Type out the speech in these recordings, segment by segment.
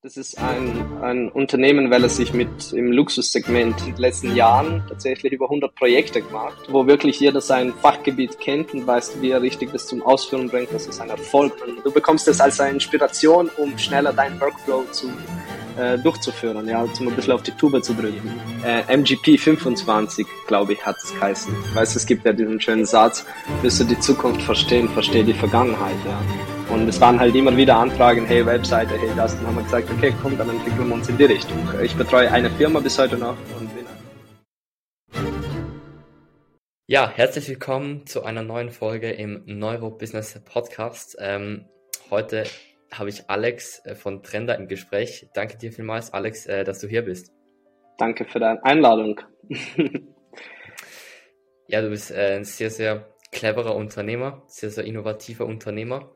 Das ist ein, ein Unternehmen, weil es sich mit im Luxussegment in den letzten Jahren tatsächlich über 100 Projekte gemacht, wo wirklich jeder sein Fachgebiet kennt und weiß, wie er richtig das zum Ausführen bringt. Das ist ein Erfolg. Und du bekommst das als eine Inspiration, um schneller deinen Workflow zu äh, durchzuführen, ja, um ein bisschen auf die Tube zu drücken. Äh, MGP 25, glaube ich, hat es geheißen. Weißt es gibt ja diesen schönen Satz, willst du die Zukunft verstehen, versteh die Vergangenheit, ja. Und es waren halt immer wieder Anfragen, hey Webseite, hey das. Dann haben wir gesagt, okay, komm, dann entwickeln wir uns in die Richtung. Ich betreue eine Firma bis heute noch und bin ja, herzlich willkommen zu einer neuen Folge im Neuro Business Podcast. Ähm, heute habe ich Alex äh, von Trender im Gespräch. Danke dir vielmals, Alex, äh, dass du hier bist. Danke für deine Einladung. ja, du bist äh, ein sehr, sehr cleverer Unternehmer, sehr, sehr innovativer Unternehmer.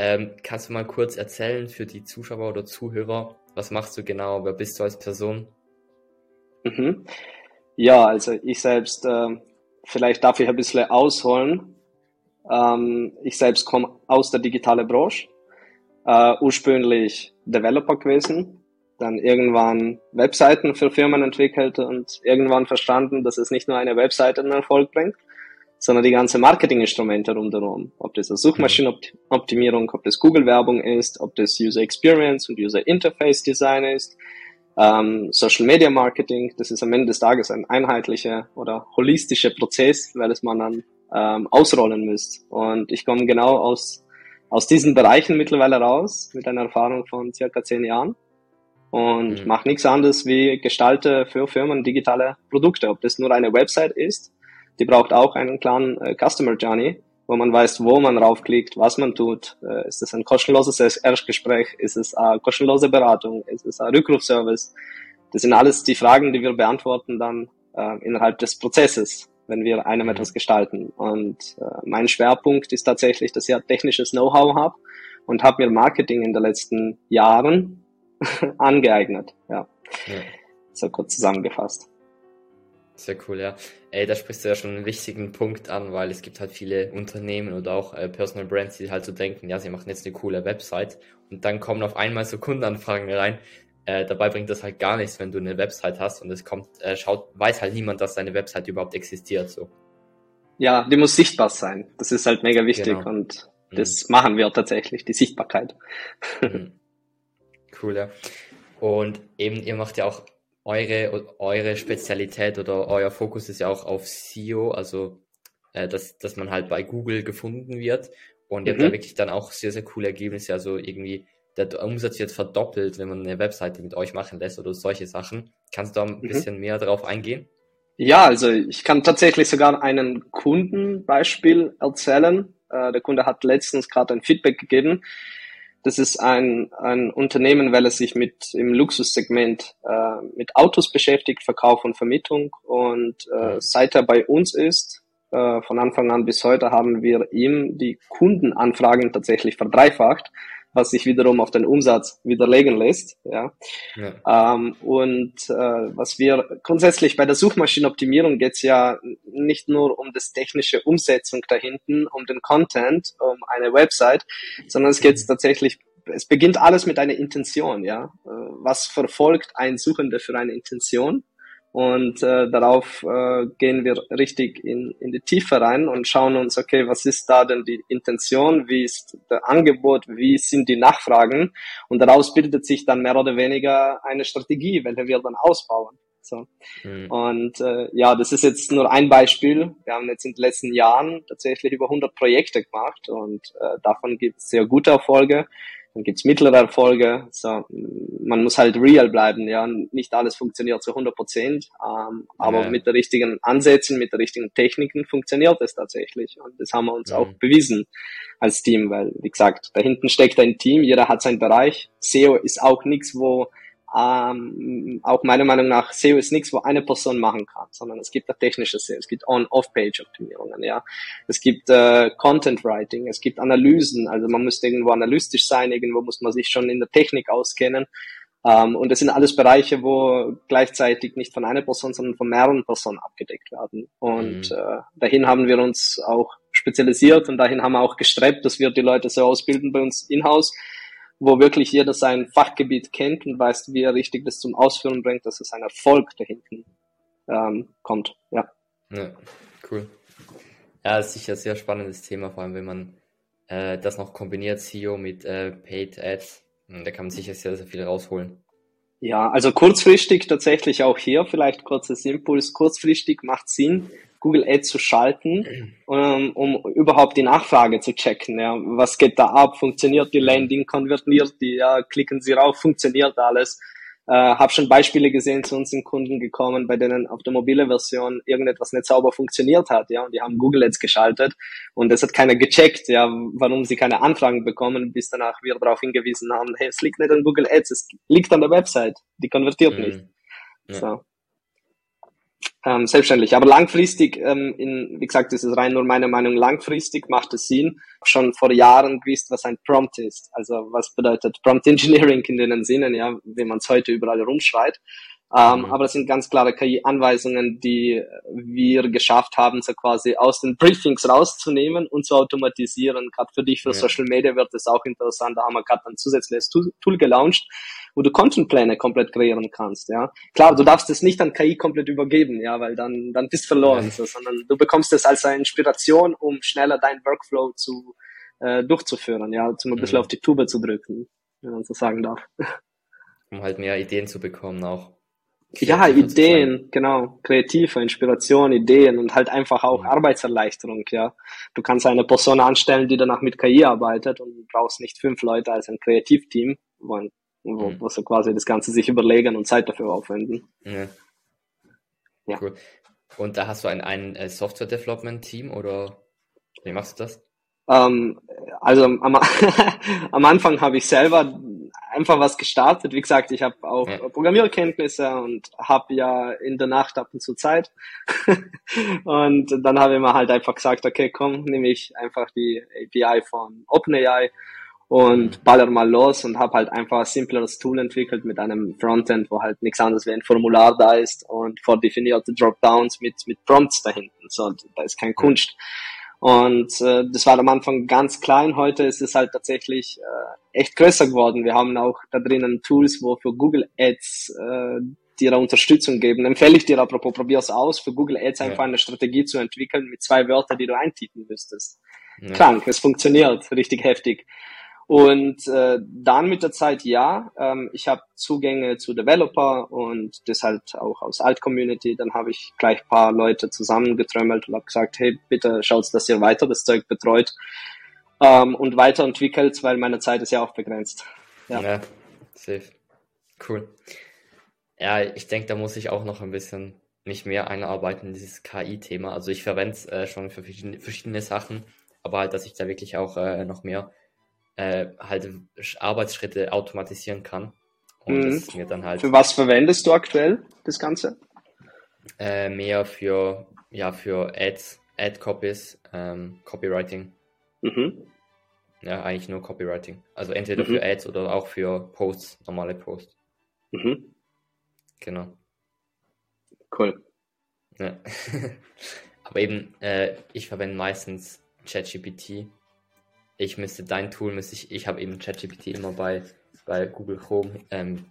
Ähm, kannst du mal kurz erzählen für die Zuschauer oder Zuhörer, was machst du genau, wer bist du als Person? Mhm. Ja, also ich selbst, äh, vielleicht darf ich ein bisschen ausholen. Ähm, ich selbst komme aus der digitalen Branche, äh, ursprünglich Developer gewesen, dann irgendwann Webseiten für Firmen entwickelt und irgendwann verstanden, dass es nicht nur eine Webseite einen Erfolg bringt, sondern die ganze Marketinginstrumente rundherum. Ob das Suchmaschinenoptimierung, ob das Google-Werbung ist, ob das User Experience und User Interface Design ist, ähm, Social Media Marketing, das ist am Ende des Tages ein einheitlicher oder holistischer Prozess, weil es man dann ähm, ausrollen müsst. Und ich komme genau aus, aus diesen Bereichen mittlerweile raus, mit einer Erfahrung von circa zehn Jahren und mhm. mache nichts anderes wie gestalte für Firmen digitale Produkte, ob das nur eine Website ist die braucht auch einen klaren äh, Customer Journey, wo man weiß, wo man raufklickt, was man tut. Äh, ist es ein kostenloses Erstgespräch? Ist es eine kostenlose Beratung? Ist es ein Rückrufservice? Das sind alles die Fragen, die wir beantworten dann äh, innerhalb des Prozesses, wenn wir einem mhm. etwas gestalten. Und äh, mein Schwerpunkt ist tatsächlich, dass ich ja technisches Know-how habe und habe mir Marketing in den letzten Jahren angeeignet. Ja. ja. So kurz zusammengefasst. Sehr cool, ja. Ey, da sprichst du ja schon einen wichtigen Punkt an, weil es gibt halt viele Unternehmen oder auch äh, Personal Brands, die halt so denken, ja, sie machen jetzt eine coole Website und dann kommen auf einmal so Kundenanfragen rein. Äh, dabei bringt das halt gar nichts, wenn du eine Website hast und es kommt, äh, schaut, weiß halt niemand, dass deine Website überhaupt existiert, so. Ja, die muss sichtbar sein. Das ist halt mega wichtig genau. und das mhm. machen wir tatsächlich, die Sichtbarkeit. Mhm. Cool, ja. Und eben, ihr macht ja auch eure, eure Spezialität oder euer Fokus ist ja auch auf SEO, also äh, dass, dass man halt bei Google gefunden wird. Und ihr mhm. habt da wirklich dann auch sehr, sehr coole Ergebnisse. Also irgendwie der Umsatz wird verdoppelt, wenn man eine Webseite mit euch machen lässt oder solche Sachen. Kannst du da ein mhm. bisschen mehr darauf eingehen? Ja, also ich kann tatsächlich sogar einen Kundenbeispiel erzählen. Äh, der Kunde hat letztens gerade ein Feedback gegeben. Das ist ein, ein Unternehmen, weil es sich mit im Luxussegment äh, mit Autos beschäftigt, Verkauf und Vermietung. Und äh, seit er bei uns ist, äh, von Anfang an bis heute, haben wir ihm die Kundenanfragen tatsächlich verdreifacht was sich wiederum auf den Umsatz widerlegen lässt. Ja. ja. Ähm, und äh, was wir grundsätzlich bei der Suchmaschinenoptimierung geht es ja nicht nur um das technische Umsetzung da hinten, um den Content, um eine Website, sondern es geht tatsächlich es beginnt alles mit einer Intention, ja. Äh, was verfolgt ein Suchender für eine Intention? Und äh, darauf äh, gehen wir richtig in, in die Tiefe rein und schauen uns, okay, was ist da denn die Intention, wie ist das Angebot, wie sind die Nachfragen und daraus bildet sich dann mehr oder weniger eine Strategie, welche wir dann ausbauen. So. Mhm. Und äh, ja, das ist jetzt nur ein Beispiel. Wir haben jetzt in den letzten Jahren tatsächlich über 100 Projekte gemacht und äh, davon gibt es sehr gute Erfolge dann gibt's mittlere Erfolge. So, man muss halt real bleiben, ja. Nicht alles funktioniert zu 100 Prozent, ähm, aber ja. mit den richtigen Ansätzen, mit den richtigen Techniken funktioniert es tatsächlich. Und das haben wir uns mhm. auch bewiesen als Team, weil, wie gesagt, da hinten steckt ein Team, jeder hat seinen Bereich. SEO ist auch nichts, wo ähm, auch meiner Meinung nach, SEO ist nichts, wo eine Person machen kann, sondern es gibt auch technische SEO, es gibt On-Off-Page-Optimierungen, ja. Es gibt äh, Content-Writing, es gibt Analysen, also man müsste irgendwo analytisch sein, irgendwo muss man sich schon in der Technik auskennen. Ähm, und das sind alles Bereiche, wo gleichzeitig nicht von einer Person, sondern von mehreren Personen abgedeckt werden. Und mhm. äh, dahin haben wir uns auch spezialisiert und dahin haben wir auch gestrebt, dass wir die Leute so ausbilden bei uns in-house, wo wirklich jeder sein Fachgebiet kennt und weiß, wie er richtig das zum Ausführen bringt, dass es ein Erfolg dahinten ähm, kommt. Ja. ja. Cool. Ja, ist sicher ein sehr spannendes Thema, vor allem wenn man äh, das noch kombiniert, SEO mit äh, Paid Ads. Hm, da kann man sicher sehr, sehr viel rausholen. Ja, also kurzfristig tatsächlich auch hier vielleicht kurzes Impuls. Kurzfristig macht Sinn, Google Ads zu schalten, um, ähm, um überhaupt die Nachfrage zu checken. Ja. Was geht da ab? Funktioniert die Landing? Konvertiert die? Ja, klicken Sie rauf? Funktioniert alles? Äh, habe schon Beispiele gesehen, zu uns sind Kunden gekommen, bei denen auf der mobile Version irgendetwas nicht sauber funktioniert hat, ja, und die haben Google Ads geschaltet und es hat keiner gecheckt, ja, warum sie keine Anfragen bekommen, bis danach wir darauf hingewiesen haben, hey, es liegt nicht an Google Ads, es liegt an der Website, die konvertiert mhm. nicht. Ja. So ähm, selbstständig. Aber langfristig, ähm, in, wie gesagt, das ist rein nur meine Meinung, langfristig macht es Sinn. Schon vor Jahren gewusst, was ein Prompt ist. Also was bedeutet Prompt Engineering in den Sinnen, ja, wie man es heute überall rumschreit. Ähm, mhm. Aber es sind ganz klare KI-Anweisungen, die wir geschafft haben, so quasi aus den Briefings rauszunehmen und zu automatisieren. Gerade für dich, für ja. Social Media wird es auch interessant. Da haben wir gerade ein zusätzliches Tool gelauncht, wo du Contentpläne komplett kreieren kannst. Ja, klar, du darfst es nicht an KI komplett übergeben, ja, weil dann dann bist verloren, ja. so, sondern du bekommst es als eine Inspiration, um schneller deinen Workflow zu äh, durchzuführen, ja, zum ein bisschen mhm. auf die Tube zu drücken, wenn man so sagen darf. Um halt mehr Ideen zu bekommen auch. Ja, Ideen, genau. Kreative Inspiration, Ideen und halt einfach auch mhm. Arbeitserleichterung, ja. Du kannst eine Person anstellen, die danach mit KI arbeitet und brauchst nicht fünf Leute als ein Kreativteam, wo, wo, mhm. wo sie quasi das Ganze sich überlegen und Zeit dafür aufwenden. Ja. ja. Cool. Und da hast du ein, ein äh, Software-Development-Team oder wie machst du das? Ähm, also am, am Anfang habe ich selber einfach was gestartet. Wie gesagt, ich habe auch ja. Programmierkenntnisse und habe ja in der Nacht ab und zu Zeit. und dann habe ich mir halt einfach gesagt, okay, komm, nehme ich einfach die API von OpenAI und baller mal los und habe halt einfach ein simpleres Tool entwickelt mit einem Frontend, wo halt nichts anderes wie ein Formular da ist und vordefinierte Dropdowns mit, mit Prompts dahinten. So, da ist kein Kunst. Und äh, das war am Anfang ganz klein. Heute ist es halt tatsächlich äh, echt größer geworden. Wir haben auch da drinnen Tools, wo für Google Ads äh, dir Unterstützung geben. Empfehle ich dir apropos, probier's aus, für Google Ads einfach eine Strategie zu entwickeln mit zwei Wörtern, die du eintippen müsstest. Ja. Krank, es funktioniert richtig heftig. Und äh, dann mit der Zeit ja, ähm, ich habe Zugänge zu Developer und das halt auch aus Alt-Community. Dann habe ich gleich paar Leute zusammengetrömmelt und habe gesagt, hey, bitte schaut, dass ihr weiter das Zeug betreut ähm, und weiterentwickelt, weil meine Zeit ist ja auch begrenzt. Ja, ja safe. Cool. Ja, ich denke, da muss ich auch noch ein bisschen mich mehr einarbeiten in dieses KI-Thema. Also ich verwende es äh, schon für verschiedene, verschiedene Sachen, aber halt, dass ich da wirklich auch äh, noch mehr äh, halt Arbeitsschritte automatisieren kann. Und mhm. das mir dann halt. Für was verwendest du aktuell das Ganze? Äh, mehr für, ja, für Ads, Ad-Copies, ähm, Copywriting. Mhm. Ja, eigentlich nur Copywriting. Also entweder mhm. für Ads oder auch für Posts, normale Posts. Mhm. Genau. Cool. Ja. Aber eben, äh, ich verwende meistens ChatGPT ich müsste dein Tool, müsste ich, ich habe eben ChatGPT immer bei, bei Google Chrome ähm,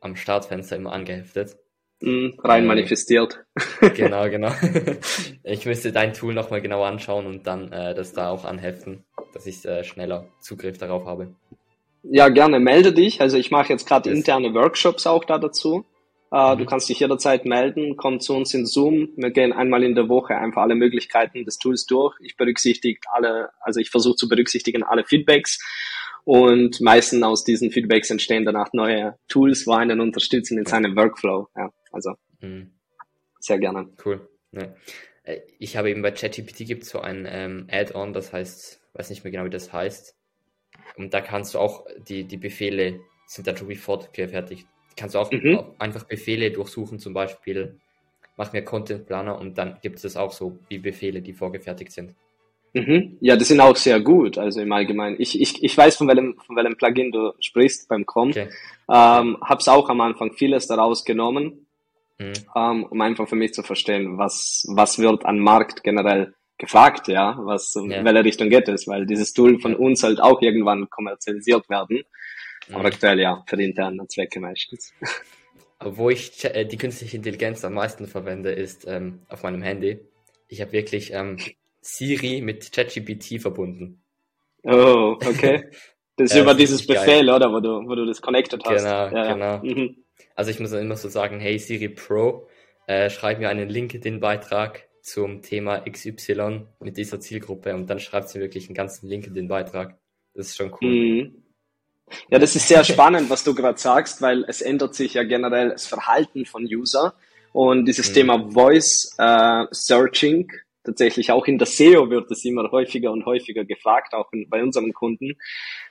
am Startfenster immer angeheftet. Mm, rein ähm, manifestiert. Genau, genau. ich müsste dein Tool nochmal genau anschauen und dann äh, das da auch anheften, dass ich äh, schneller Zugriff darauf habe. Ja, gerne, melde dich. Also ich mache jetzt gerade interne Workshops auch da dazu. Uh, mhm. Du kannst dich jederzeit melden, komm zu uns in Zoom. Wir gehen einmal in der Woche einfach alle Möglichkeiten des Tools durch. Ich berücksichtige alle, also ich versuche zu berücksichtigen alle Feedbacks und meistens aus diesen Feedbacks entstehen danach neue Tools, wo einen unterstützen in seinem Workflow. Ja, also mhm. sehr gerne. Cool. Ja. Äh, ich habe eben bei ChatGPT gibt es so ein ähm, Add-on, das heißt, weiß nicht mehr genau, wie das heißt. Und da kannst du auch die, die Befehle sind dann schon wie fortgefertigt kannst du auch mhm. einfach Befehle durchsuchen, zum Beispiel mach mir Content Planner und dann gibt es auch so wie Befehle, die vorgefertigt sind. Mhm. Ja, die sind auch sehr gut, also im Allgemeinen. Ich, ich, ich weiß, von welchem, von welchem Plugin du sprichst beim Chrome. Okay. Ähm, hab's auch am Anfang vieles daraus genommen, mhm. ähm, um einfach für mich zu verstehen, was, was wird an Markt generell gefragt, ja, was, ja. in welche Richtung geht es, weil dieses Tool von uns halt auch irgendwann kommerzialisiert werden. Aber mhm. aktuell ja, für die internen Zwecke meistens. Wo ich äh, die künstliche Intelligenz am meisten verwende, ist ähm, auf meinem Handy. Ich habe wirklich ähm, Siri mit ChatGPT verbunden. Oh, okay. Das ist äh, über dieses Befehl, geil. oder? Wo du, wo du das connected hast. Genau, ja, genau. Mhm. Also ich muss immer so sagen, hey Siri Pro, äh, schreib mir einen LinkedIn-Beitrag zum Thema XY mit dieser Zielgruppe und dann schreibt sie wirklich einen ganzen LinkedIn-Beitrag. Das ist schon cool. Mhm. Ja, das ist sehr spannend, was du gerade sagst, weil es ändert sich ja generell das Verhalten von User und dieses mhm. Thema Voice äh, Searching tatsächlich auch in der SEO wird es immer häufiger und häufiger gefragt, auch in, bei unseren Kunden.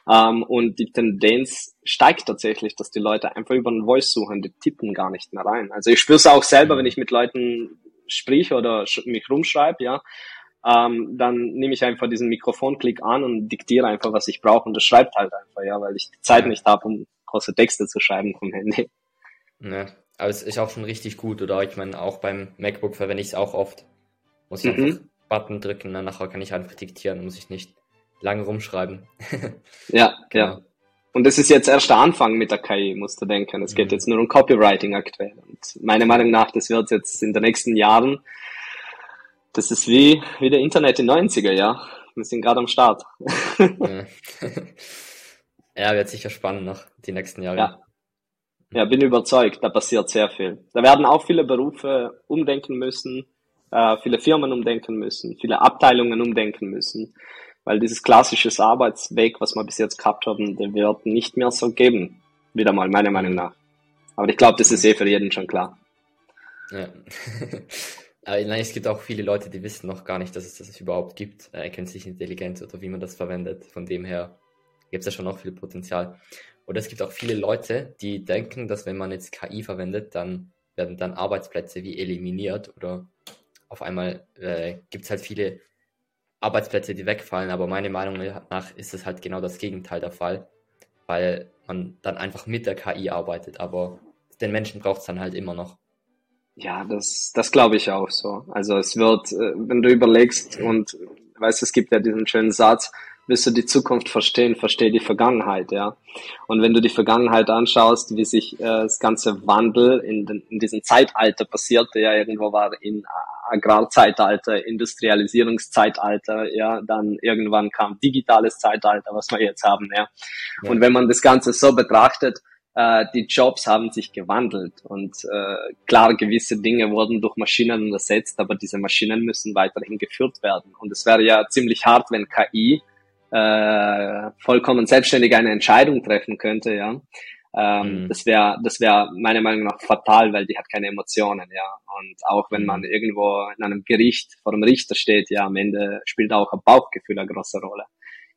Ähm, und die Tendenz steigt tatsächlich, dass die Leute einfach über einen Voice suchen, die tippen gar nicht mehr rein. Also ich spüre es auch selber, mhm. wenn ich mit Leuten sprich oder mich rumschreibe, ja, ähm, dann nehme ich einfach diesen Mikrofonklick an und diktiere einfach, was ich brauche und das schreibt halt einfach, ja, weil ich die Zeit nicht habe, um große Texte zu schreiben vom Handy. Ja, aber es ist auch schon richtig gut, oder? Ich meine, auch beim MacBook verwende ich es auch oft. Muss ich mhm. einfach Button drücken, dann nachher kann ich einfach diktieren, muss ich nicht lange rumschreiben. ja, genau. ja. Und das ist jetzt erst der Anfang mit der KI, musst du denken. Es geht mhm. jetzt nur um Copywriting aktuell. Und meiner Meinung nach, das wird jetzt in den nächsten Jahren, das ist wie, wie der Internet in 90er, ja. Wir sind gerade am Start. ja. wird sicher spannend noch, die nächsten Jahre. Ja. ja, bin überzeugt, da passiert sehr viel. Da werden auch viele Berufe umdenken müssen, äh, viele Firmen umdenken müssen, viele Abteilungen umdenken müssen weil dieses klassische Arbeitsweg, was wir bis jetzt gehabt haben, der wird nicht mehr so geben. Wieder mal, meiner Meinung nach. Aber ich glaube, das ist eh für jeden schon klar. Ja. Nein, es gibt auch viele Leute, die wissen noch gar nicht, dass es das überhaupt gibt, äh, künstliche Intelligenz oder wie man das verwendet. Von dem her gibt es ja schon noch viel Potenzial. Und es gibt auch viele Leute, die denken, dass wenn man jetzt KI verwendet, dann werden dann Arbeitsplätze wie eliminiert oder auf einmal äh, gibt es halt viele Arbeitsplätze, die wegfallen, aber meiner Meinung nach ist es halt genau das Gegenteil der Fall, weil man dann einfach mit der KI arbeitet, aber den Menschen braucht es dann halt immer noch. Ja, das, das glaube ich auch so. Also es wird, äh, wenn du überlegst und weißt, es gibt ja diesen schönen Satz, willst du die Zukunft verstehen, versteh die Vergangenheit, ja. Und wenn du die Vergangenheit anschaust, wie sich äh, das ganze Wandel in, den, in diesem Zeitalter passierte, ja, irgendwo war in Agrarzeitalter, Industrialisierungszeitalter, ja, dann irgendwann kam digitales Zeitalter, was wir jetzt haben, ja. ja. Und wenn man das Ganze so betrachtet, äh, die Jobs haben sich gewandelt und äh, klar, gewisse Dinge wurden durch Maschinen ersetzt, aber diese Maschinen müssen weiterhin geführt werden. Und es wäre ja ziemlich hart, wenn KI äh, vollkommen selbstständig eine Entscheidung treffen könnte, ja. Ähm, mhm. Das wäre, das wäre meiner Meinung nach fatal, weil die hat keine Emotionen, ja. Und auch wenn man mhm. irgendwo in einem Gericht vor dem Richter steht, ja, am Ende spielt auch ein Bauchgefühl eine große Rolle.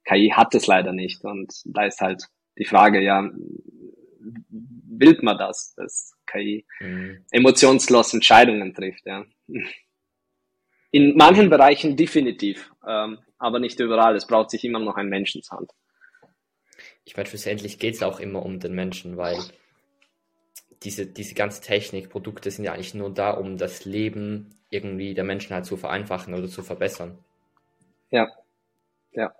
KI hat es leider nicht. Und da ist halt die Frage, ja, will man das, dass KI mhm. emotionslos Entscheidungen trifft, ja. In manchen Bereichen definitiv, ähm, aber nicht überall. Es braucht sich immer noch ein Menschenshand ich meine, schlussendlich geht es auch immer um den Menschen, weil diese, diese ganze Technik, Produkte sind ja eigentlich nur da, um das Leben irgendwie der Menschen halt zu vereinfachen oder zu verbessern. Ja, ja.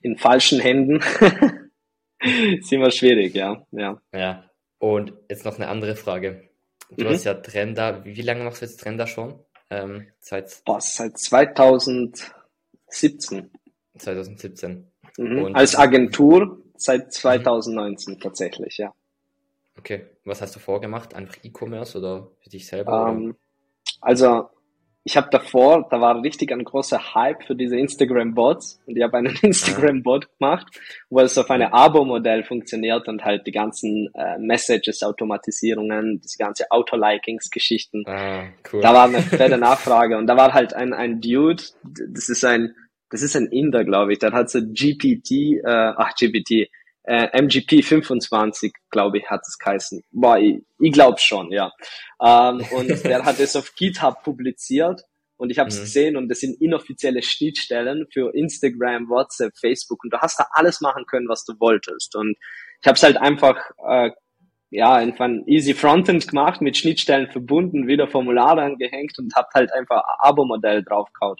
In falschen Händen ist immer schwierig, ja, ja. Ja. Und jetzt noch eine andere Frage. Du mhm. hast ja Trender, wie, lange machst du jetzt Trender schon? Ähm, seit, Boah, seit 2017. 2017. Mhm. Als Agentur seit 2019 mhm. tatsächlich, ja. Okay, was hast du vorgemacht? Einfach E-Commerce oder für dich selber? Ähm, also ich habe davor, da war richtig ein großer Hype für diese Instagram-Bots und ich habe einen Instagram-Bot gemacht, wo es auf eine Abo-Modell funktioniert und halt die ganzen äh, Messages-Automatisierungen, diese ganze Auto-Likings-Geschichten. Ah, cool. Da war eine fette Nachfrage und da war halt ein, ein Dude, das ist ein das ist ein Inder, glaube ich, der hat so GPT, äh, ach GPT, äh, MGP 25, glaube ich, hat es geheißen. Boah, ich, ich glaube schon, ja. Ähm, und der hat es auf GitHub publiziert und ich habe es mhm. gesehen und das sind inoffizielle Schnittstellen für Instagram, WhatsApp, Facebook und du hast da alles machen können, was du wolltest. Und ich habe es halt einfach äh, ja einfach ein easy Frontend gemacht, mit Schnittstellen verbunden, wieder Formulare angehängt und habe halt einfach ein Abo-Modell draufgehauen.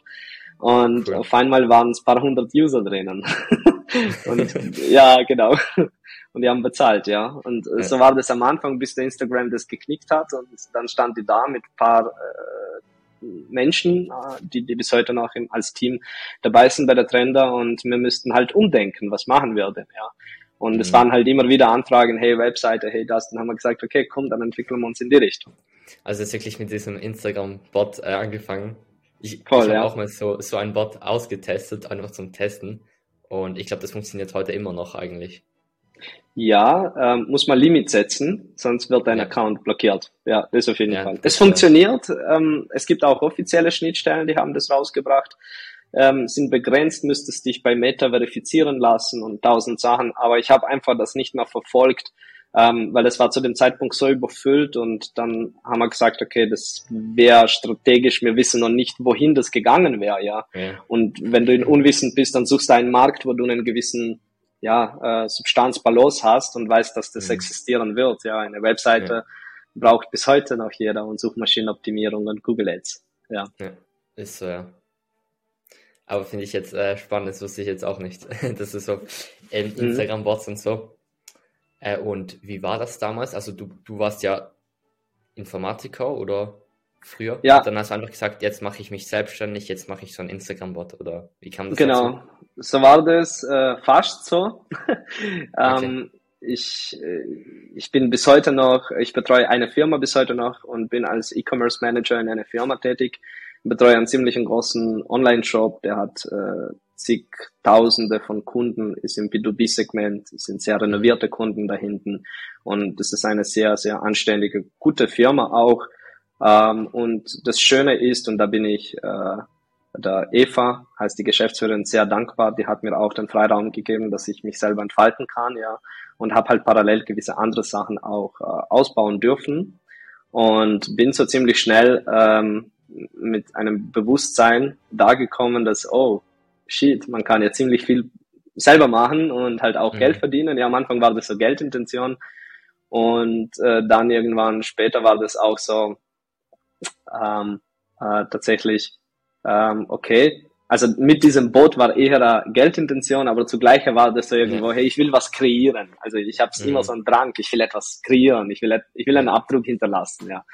Und cool. auf einmal waren es paar hundert User drinnen. und ja, genau. und die haben bezahlt, ja. Und äh, ja. so war das am Anfang, bis der Instagram das geknickt hat und dann stand die da mit paar äh, Menschen, äh, die, die bis heute noch im, als Team dabei sind bei der Trender und wir müssten halt umdenken, was machen wir denn, ja. Und mhm. es waren halt immer wieder Anfragen, hey Webseite, hey das, dann haben wir gesagt, okay, komm, dann entwickeln wir uns in die Richtung. Also jetzt wirklich mit diesem Instagram-Bot äh, angefangen. Ich, ich habe ja. auch mal so, so einen Bot ausgetestet, einfach zum Testen. Und ich glaube, das funktioniert heute immer noch eigentlich. Ja, ähm, muss man Limit setzen, sonst wird dein ja. Account blockiert. Ja, das auf jeden ja, Fall. Es funktioniert. Ähm, es gibt auch offizielle Schnittstellen, die haben das rausgebracht. Ähm, sind begrenzt, müsstest dich bei Meta verifizieren lassen und tausend Sachen. Aber ich habe einfach das nicht mehr verfolgt, ähm, weil es war zu dem Zeitpunkt so überfüllt und dann haben wir gesagt, okay, das wäre strategisch, wir wissen noch nicht, wohin das gegangen wäre, ja? ja. Und wenn du in Unwissen bist, dann suchst du einen Markt, wo du einen gewissen ja, äh, Substanzbalance hast und weißt, dass das mhm. existieren wird. Ja, eine Webseite ja. braucht bis heute noch jeder und Suchmaschinenoptimierung und Google Ads. Ja, ja ist so, ja. Aber finde ich jetzt äh, spannend, das wusste ich jetzt auch nicht. das ist so ähm, Instagram-Bots und so. Äh, und wie war das damals? Also du, du warst ja Informatiker oder früher? Ja. Und dann hast du einfach gesagt, jetzt mache ich mich selbstständig, jetzt mache ich so einen Instagram-Bot oder wie kam das Genau, dazu? so war das äh, fast so. ähm, okay. ich, äh, ich bin bis heute noch, ich betreue eine Firma bis heute noch und bin als E-Commerce Manager in einer Firma tätig. Ich betreue einen ziemlich großen Online-Shop, der hat äh, zigtausende von Kunden, ist im B2B-Segment, sind sehr renovierte Kunden da hinten und das ist eine sehr, sehr anständige, gute Firma auch. Ähm, und das Schöne ist, und da bin ich äh, der Eva, heißt die Geschäftsführerin, sehr dankbar, die hat mir auch den Freiraum gegeben, dass ich mich selber entfalten kann, ja, und habe halt parallel gewisse andere Sachen auch äh, ausbauen dürfen und bin so ziemlich schnell ähm, mit einem Bewusstsein da gekommen, dass, oh, shit, man kann ja ziemlich viel selber machen und halt auch mhm. Geld verdienen. Ja, am Anfang war das so Geldintention und äh, dann irgendwann später war das auch so ähm, äh, tatsächlich ähm, okay. Also mit diesem Boot war eher eine Geldintention, aber zugleich war das so irgendwo, hey, ich will was kreieren. Also ich habe mhm. immer so einen Drang, ich will etwas kreieren, ich will, ich will einen Abdruck hinterlassen, ja.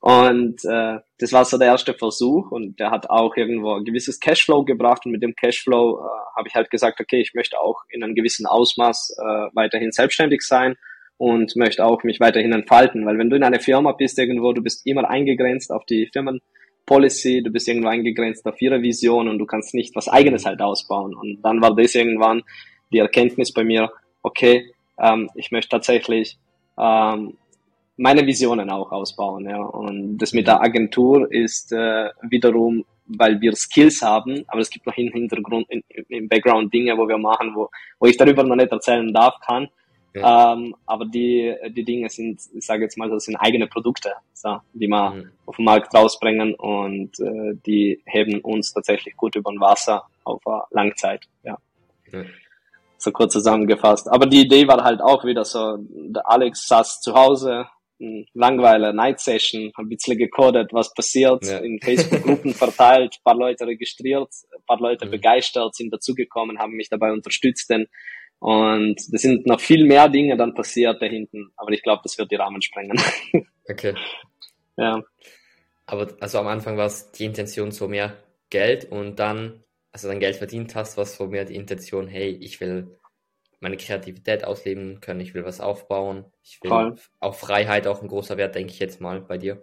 Und äh, das war so der erste Versuch und der hat auch irgendwo ein gewisses Cashflow gebracht und mit dem Cashflow äh, habe ich halt gesagt, okay, ich möchte auch in einem gewissen Ausmaß äh, weiterhin selbstständig sein und möchte auch mich weiterhin entfalten, weil wenn du in einer Firma bist irgendwo, du bist immer eingegrenzt auf die Firmenpolicy, du bist irgendwo eingegrenzt auf ihre Vision und du kannst nicht was eigenes halt ausbauen. Und dann war das irgendwann die Erkenntnis bei mir, okay, ähm, ich möchte tatsächlich ähm, meine Visionen auch ausbauen. Ja. Und das mit der Agentur ist äh, wiederum, weil wir Skills haben, aber es gibt noch im Hintergrund, in, im Background Dinge, wo wir machen, wo, wo ich darüber noch nicht erzählen darf, kann. Ja. Ähm, aber die, die Dinge sind, ich sage jetzt mal, das sind eigene Produkte, so, die wir mhm. auf den Markt rausbringen und äh, die heben uns tatsächlich gut über den Wasser auf Langzeit. Ja. ja. So kurz zusammengefasst. Aber die Idee war halt auch wieder so, der Alex saß zu Hause, Langweiler, Night Session, ein bisschen gecodet, was passiert, ja. in Facebook-Gruppen verteilt, paar Leute registriert, paar Leute mhm. begeistert, sind dazugekommen, haben mich dabei unterstützt, denn und es sind noch viel mehr Dinge dann passiert da hinten, aber ich glaube, das wird die Rahmen sprengen. Okay. Ja. Aber also am Anfang war es die Intention so mehr Geld und dann, also dann Geld verdient hast, war so mehr die Intention, hey, ich will meine Kreativität ausleben können, ich will was aufbauen, ich will Voll. auch Freiheit, auch ein großer Wert, denke ich jetzt mal bei dir.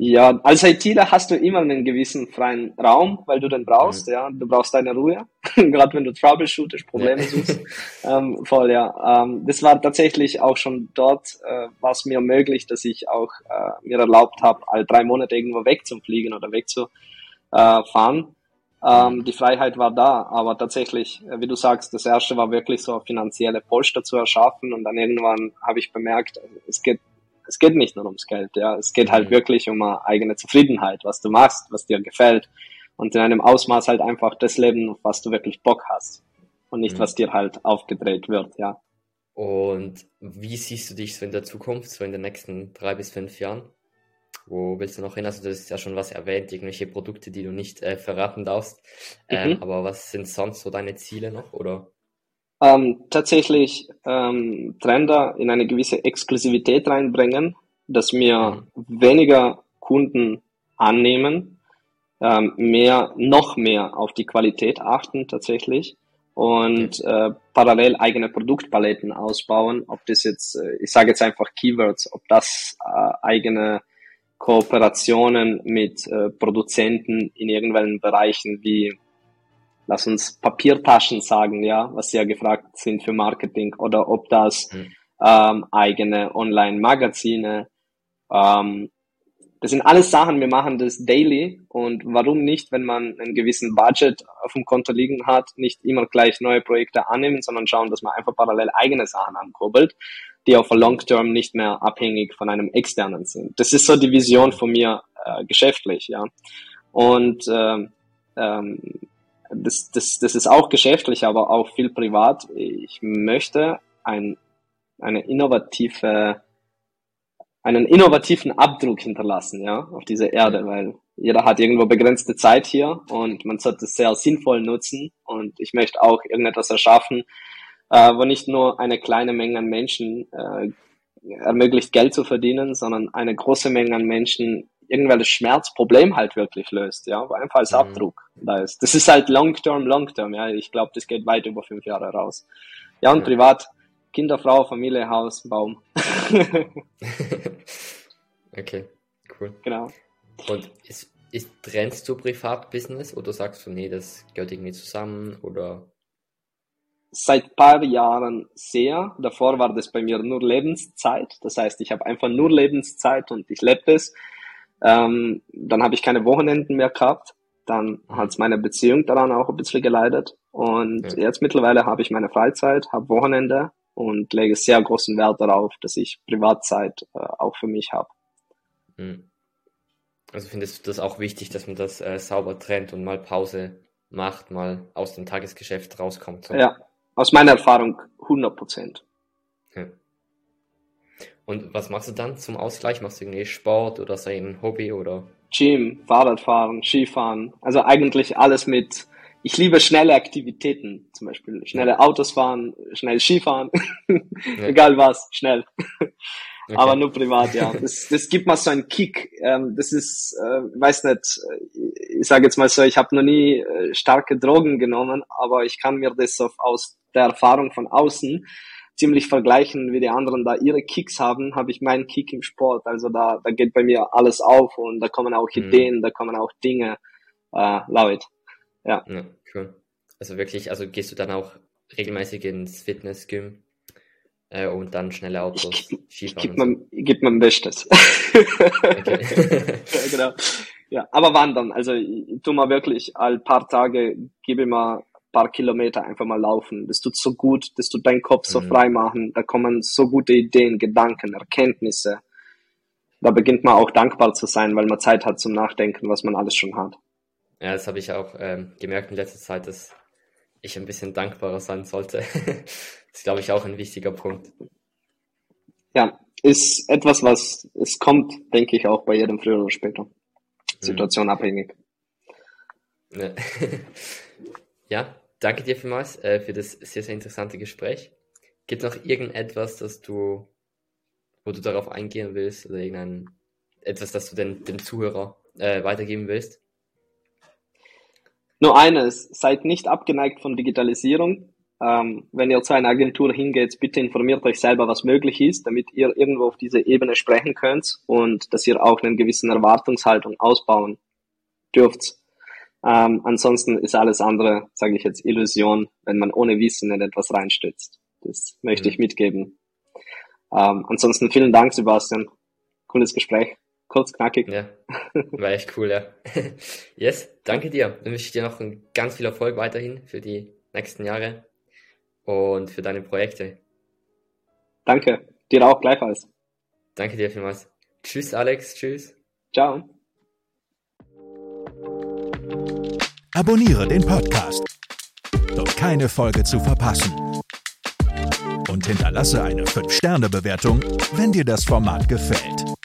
Ja, als ITler hast du immer einen gewissen freien Raum, weil du den brauchst, mhm. ja. Du brauchst deine Ruhe, gerade wenn du Troubleshooters, Probleme suchst. ähm, voll, ja. Ähm, das war tatsächlich auch schon dort, äh, war es mir möglich, dass ich auch äh, mir erlaubt habe, all drei Monate irgendwo wegzufliegen oder wegzufahren. Ähm, die Freiheit war da, aber tatsächlich, äh, wie du sagst, das erste war wirklich so finanzielle Polster zu erschaffen und dann irgendwann habe ich bemerkt, es geht, es geht nicht nur ums Geld, ja, es geht halt mhm. wirklich um eine eigene Zufriedenheit, was du machst, was dir gefällt und in einem Ausmaß halt einfach das Leben, auf was du wirklich Bock hast und nicht, mhm. was dir halt aufgedreht wird, ja. Und wie siehst du dich so in der Zukunft, so in den nächsten drei bis fünf Jahren? Wo willst du noch hin? Also, du hast ja schon was erwähnt, irgendwelche Produkte, die du nicht äh, verraten darfst. Ähm, mhm. Aber was sind sonst so deine Ziele noch? Oder? Ähm, tatsächlich ähm, Trender in eine gewisse Exklusivität reinbringen, dass wir mhm. weniger Kunden annehmen, ähm, mehr, noch mehr auf die Qualität achten tatsächlich und äh, parallel eigene Produktpaletten ausbauen, ob das jetzt, äh, ich sage jetzt einfach Keywords, ob das äh, eigene Kooperationen mit äh, Produzenten in irgendwelchen Bereichen wie, lass uns Papiertaschen sagen, ja, was ja gefragt sind für Marketing, oder ob das mhm. ähm, eigene Online-Magazine, ähm, das sind alles Sachen, wir machen das daily und warum nicht, wenn man einen gewissen Budget auf dem Konto liegen hat, nicht immer gleich neue Projekte annehmen, sondern schauen, dass man einfach parallel eigene Sachen ankurbelt, die auf Long Term nicht mehr abhängig von einem externen sind. Das ist so die Vision von mir äh, geschäftlich, ja. Und ähm, ähm, das, das, das ist auch geschäftlich, aber auch viel privat. Ich möchte ein, eine innovative einen innovativen Abdruck hinterlassen, ja, auf dieser Erde, weil jeder hat irgendwo begrenzte Zeit hier und man sollte es sehr sinnvoll nutzen und ich möchte auch irgendetwas erschaffen, äh, wo nicht nur eine kleine Menge an Menschen äh, ermöglicht, Geld zu verdienen, sondern eine große Menge an Menschen irgendwelches Schmerzproblem halt wirklich löst, ja, wo einfach als mhm. Abdruck da ist. Das ist halt long term, long term, ja. Ich glaube, das geht weit über fünf Jahre raus. Ja, und ja. privat Kinder, Frau, Familie, Haus, Baum. okay, cool. Genau. Und ist, ist, trennst du Privatbusiness oder sagst du, nee, das gehört irgendwie zusammen oder? Seit paar Jahren sehr. Davor war das bei mir nur Lebenszeit. Das heißt, ich habe einfach nur Lebenszeit und ich lebe es. Ähm, dann habe ich keine Wochenenden mehr gehabt. Dann hat meine Beziehung daran auch ein bisschen geleitet. Und ja. jetzt mittlerweile habe ich meine Freizeit, habe Wochenende und lege sehr großen Wert darauf, dass ich Privatzeit äh, auch für mich habe. Hm. Also findest du das auch wichtig, dass man das äh, sauber trennt und mal Pause macht, mal aus dem Tagesgeschäft rauskommt? So? Ja, aus meiner Erfahrung 100 Prozent. Und was machst du dann zum Ausgleich? Machst du irgendwie Sport oder so ein Hobby oder? Gym, Fahrradfahren, Skifahren. Also eigentlich alles mit ich liebe schnelle Aktivitäten, zum Beispiel schnelle Autos fahren, schnell Skifahren, ja. egal was, schnell. Okay. Aber nur privat, ja. Das, das gibt mal so einen Kick. Ähm, das ist, äh, weiß nicht, ich sage jetzt mal so, ich habe noch nie äh, starke Drogen genommen, aber ich kann mir das auf, aus der Erfahrung von außen ziemlich vergleichen, wie die anderen da ihre Kicks haben, habe ich meinen Kick im Sport. Also da, da geht bei mir alles auf und da kommen auch mhm. Ideen, da kommen auch Dinge. Äh, love it. Ja. ja. Cool. Also wirklich, also gehst du dann auch regelmäßig ins Fitness-Gym äh, und dann schnelle Autos, ich, Skifahren? Ich gebe mein, geb mein Bestes. Okay. ja, genau. Ja, aber wandern. Also ich tu mal wirklich all paar Tage, gebe mal paar Kilometer einfach mal laufen. Das tut so gut, das tut deinen Kopf so mhm. frei machen. Da kommen so gute Ideen, Gedanken, Erkenntnisse. Da beginnt man auch dankbar zu sein, weil man Zeit hat zum Nachdenken, was man alles schon hat. Ja, das habe ich auch ähm, gemerkt in letzter Zeit, dass ich ein bisschen dankbarer sein sollte. das ist, glaube ich, auch ein wichtiger Punkt. Ja, ist etwas, was es kommt, denke ich, auch bei jedem früher oder später. Situation abhängig. Ja. ja, danke dir vielmals äh, für das sehr, sehr interessante Gespräch. Gibt es noch irgendetwas, dass du, wo du darauf eingehen willst oder irgendein etwas, das du den, dem Zuhörer äh, weitergeben willst? Nur eines, seid nicht abgeneigt von Digitalisierung. Ähm, wenn ihr zu einer Agentur hingeht, bitte informiert euch selber, was möglich ist, damit ihr irgendwo auf diese Ebene sprechen könnt und dass ihr auch eine gewisse Erwartungshaltung ausbauen dürft. Ähm, ansonsten ist alles andere, sage ich jetzt, Illusion, wenn man ohne Wissen in etwas reinstützt. Das möchte mhm. ich mitgeben. Ähm, ansonsten vielen Dank, Sebastian. Cooles Gespräch kurz, knackig. Ja, war echt cool, ja. yes, danke dir. Dann wünsche ich dir noch ganz viel Erfolg weiterhin für die nächsten Jahre und für deine Projekte. Danke, dir auch gleichfalls. Danke dir vielmals. Tschüss, Alex, tschüss. Ciao. Abonniere den Podcast, um keine Folge zu verpassen. Und hinterlasse eine 5-Sterne-Bewertung, wenn dir das Format gefällt.